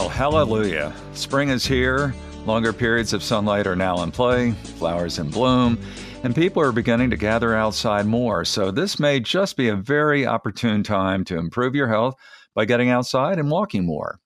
Well, hallelujah. Spring is here. Longer periods of sunlight are now in play, flowers in bloom, and people are beginning to gather outside more. So, this may just be a very opportune time to improve your health by getting outside and walking more.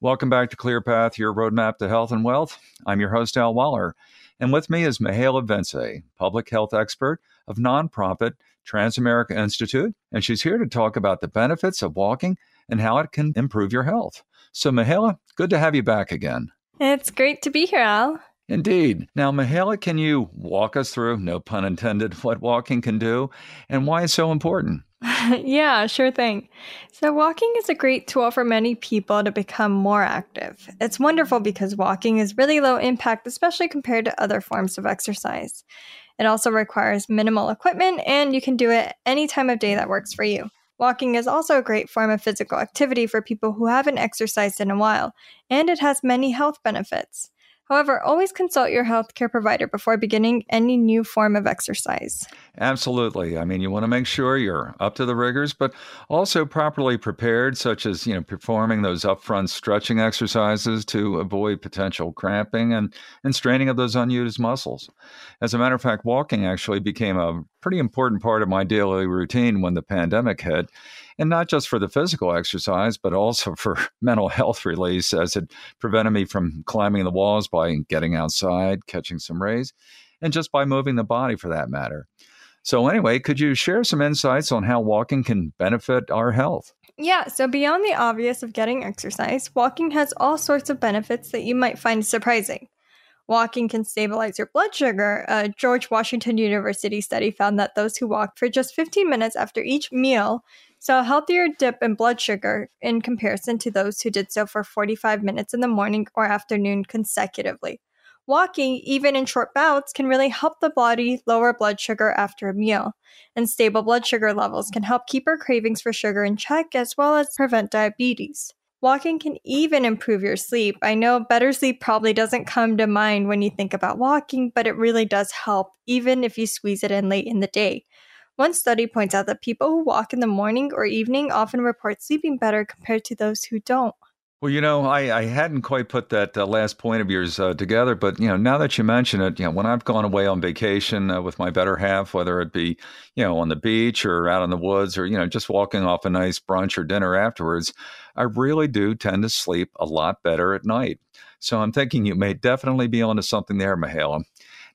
Welcome back to Clear Path, your roadmap to health and wealth. I'm your host, Al Waller, and with me is Mihaela Vincze, public health expert of nonprofit Transamerica Institute, and she's here to talk about the benefits of walking and how it can improve your health. So, Mihaela, good to have you back again. It's great to be here, Al. Indeed. Now, Mihaela, can you walk us through, no pun intended, what walking can do and why it's so important? yeah, sure thing. So, walking is a great tool for many people to become more active. It's wonderful because walking is really low impact, especially compared to other forms of exercise. It also requires minimal equipment, and you can do it any time of day that works for you. Walking is also a great form of physical activity for people who haven't exercised in a while, and it has many health benefits. However, always consult your healthcare provider before beginning any new form of exercise. Absolutely. I mean, you want to make sure you're up to the rigors, but also properly prepared, such as, you know, performing those upfront stretching exercises to avoid potential cramping and, and straining of those unused muscles. As a matter of fact, walking actually became a pretty important part of my daily routine when the pandemic hit and not just for the physical exercise, but also for mental health release, as it prevented me from climbing the walls by getting outside, catching some rays, and just by moving the body for that matter. So, anyway, could you share some insights on how walking can benefit our health? Yeah, so beyond the obvious of getting exercise, walking has all sorts of benefits that you might find surprising. Walking can stabilize your blood sugar. A George Washington University study found that those who walked for just 15 minutes after each meal saw a healthier dip in blood sugar in comparison to those who did so for 45 minutes in the morning or afternoon consecutively. Walking, even in short bouts, can really help the body lower blood sugar after a meal. And stable blood sugar levels can help keep our cravings for sugar in check as well as prevent diabetes. Walking can even improve your sleep. I know better sleep probably doesn't come to mind when you think about walking, but it really does help, even if you squeeze it in late in the day. One study points out that people who walk in the morning or evening often report sleeping better compared to those who don't. Well, you know, I, I hadn't quite put that uh, last point of yours uh, together, but you know, now that you mention it, you know, when I've gone away on vacation uh, with my better half, whether it be you know on the beach or out in the woods, or you know just walking off a nice brunch or dinner afterwards, I really do tend to sleep a lot better at night. So I'm thinking you may definitely be onto something there, Mihaela.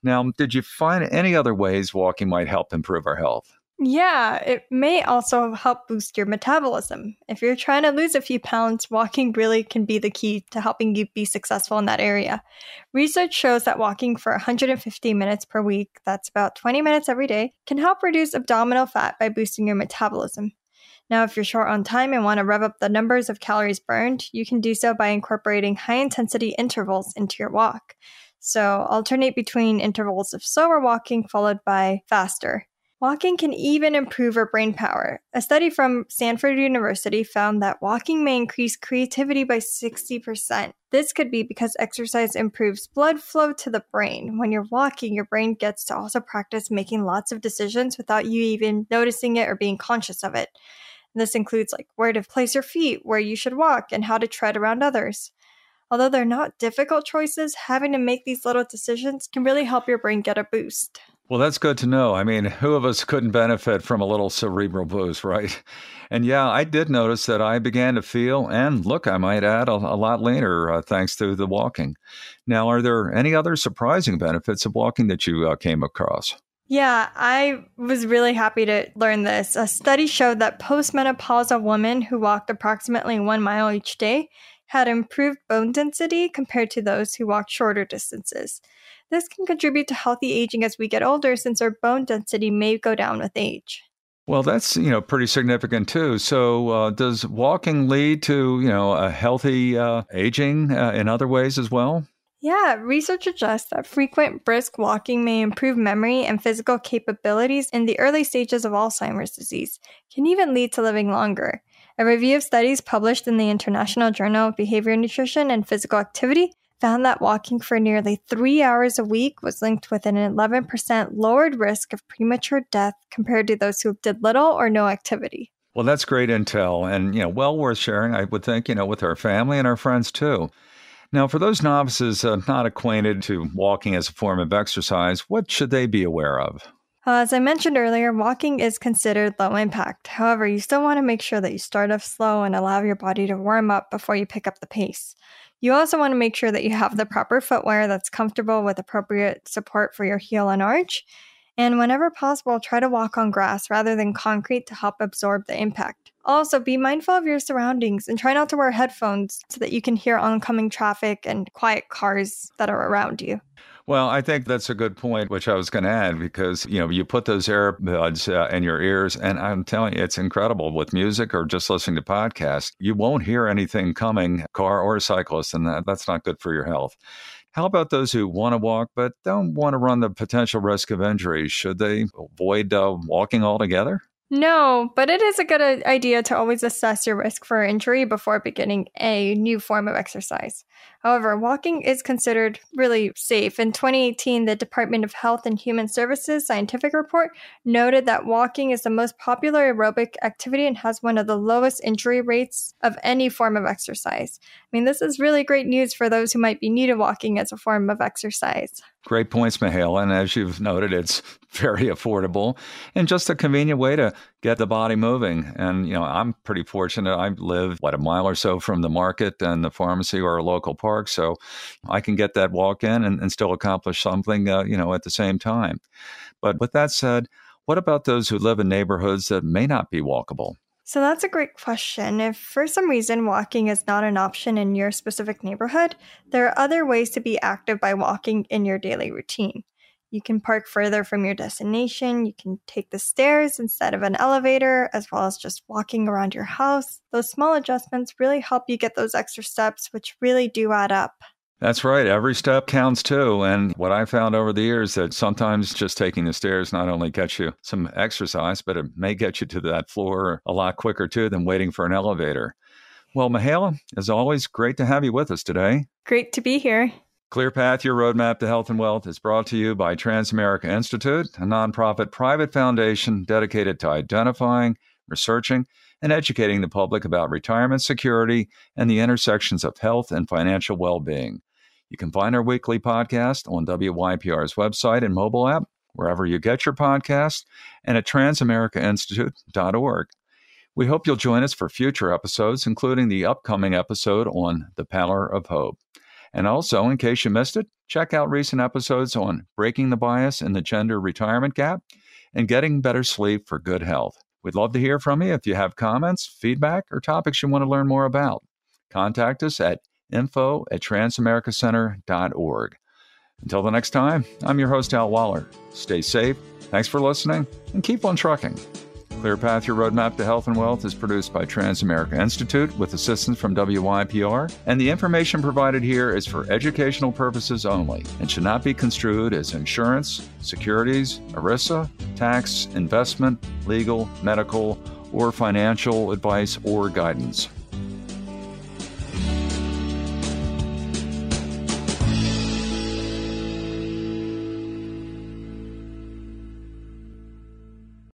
Now, did you find any other ways walking might help improve our health? Yeah, it may also help boost your metabolism. If you're trying to lose a few pounds, walking really can be the key to helping you be successful in that area. Research shows that walking for 150 minutes per week, that's about 20 minutes every day, can help reduce abdominal fat by boosting your metabolism. Now, if you're short on time and want to rev up the numbers of calories burned, you can do so by incorporating high intensity intervals into your walk. So, alternate between intervals of slower walking followed by faster. Walking can even improve our brain power. A study from Stanford University found that walking may increase creativity by 60%. This could be because exercise improves blood flow to the brain. When you're walking, your brain gets to also practice making lots of decisions without you even noticing it or being conscious of it. And this includes like where to place your feet, where you should walk, and how to tread around others. Although they're not difficult choices, having to make these little decisions can really help your brain get a boost. Well, that's good to know. I mean, who of us couldn't benefit from a little cerebral boost, right? And yeah, I did notice that I began to feel and look, I might add, a, a lot leaner uh, thanks to the walking. Now, are there any other surprising benefits of walking that you uh, came across? Yeah, I was really happy to learn this. A study showed that postmenopausal women who walked approximately one mile each day had improved bone density compared to those who walked shorter distances. This can contribute to healthy aging as we get older since our bone density may go down with age. Well, that's you know pretty significant too. So, uh, does walking lead to you know a healthy uh, aging uh, in other ways as well? Yeah, research suggests that frequent brisk walking may improve memory and physical capabilities in the early stages of Alzheimer's disease, can even lead to living longer. A review of studies published in the International Journal of Behavior Nutrition and Physical Activity found that walking for nearly three hours a week was linked with an 11% lowered risk of premature death compared to those who did little or no activity. Well, that's great intel and, you know, well worth sharing, I would think, you know, with our family and our friends too. Now, for those novices uh, not acquainted to walking as a form of exercise, what should they be aware of? Uh, as I mentioned earlier, walking is considered low impact. However, you still want to make sure that you start off slow and allow your body to warm up before you pick up the pace. You also want to make sure that you have the proper footwear that's comfortable with appropriate support for your heel and arch. And whenever possible, try to walk on grass rather than concrete to help absorb the impact. Also, be mindful of your surroundings and try not to wear headphones so that you can hear oncoming traffic and quiet cars that are around you. Well, I think that's a good point, which I was going to add because, you know, you put those earbuds uh, in your ears, and I'm telling you, it's incredible with music or just listening to podcasts. You won't hear anything coming, car or cyclist, and that, that's not good for your health. How about those who want to walk but don't want to run the potential risk of injury? Should they avoid uh, walking altogether? No, but it is a good uh, idea to always assess your risk for injury before beginning a new form of exercise. However, walking is considered really safe. In 2018, the Department of Health and Human Services scientific report noted that walking is the most popular aerobic activity and has one of the lowest injury rates of any form of exercise. I mean, this is really great news for those who might be new to walking as a form of exercise. Great points, Mihaela. And as you've noted, it's very affordable and just a convenient way to get the body moving. And, you know, I'm pretty fortunate. I live, what, a mile or so from the market and the pharmacy or a local park. So I can get that walk in and, and still accomplish something, uh, you know, at the same time. But with that said, what about those who live in neighborhoods that may not be walkable? So that's a great question. If for some reason walking is not an option in your specific neighborhood, there are other ways to be active by walking in your daily routine. You can park further from your destination. You can take the stairs instead of an elevator, as well as just walking around your house. Those small adjustments really help you get those extra steps, which really do add up. That's right. Every step counts too. And what I found over the years that sometimes just taking the stairs not only gets you some exercise, but it may get you to that floor a lot quicker too than waiting for an elevator. Well, Mihaela, as always, great to have you with us today. Great to be here. ClearPath, your roadmap to health and wealth, is brought to you by Transamerica Institute, a nonprofit private foundation dedicated to identifying, researching, and educating the public about retirement security and the intersections of health and financial well being. You can find our weekly podcast on WYPR's website and mobile app, wherever you get your podcast, and at transamericainstitute.org. We hope you'll join us for future episodes, including the upcoming episode on the power of hope. And also, in case you missed it, check out recent episodes on breaking the bias in the gender retirement gap and getting better sleep for good health. We'd love to hear from you if you have comments, feedback, or topics you want to learn more about. Contact us at info at transamericacenter.org. Until the next time, I'm your host, Al Waller. Stay safe, thanks for listening, and keep on trucking. Clear Path your roadmap to health and wealth, is produced by Transamerica Institute with assistance from WYPR, and the information provided here is for educational purposes only and should not be construed as insurance, securities, ERISA, tax, investment, legal, medical, or financial advice or guidance.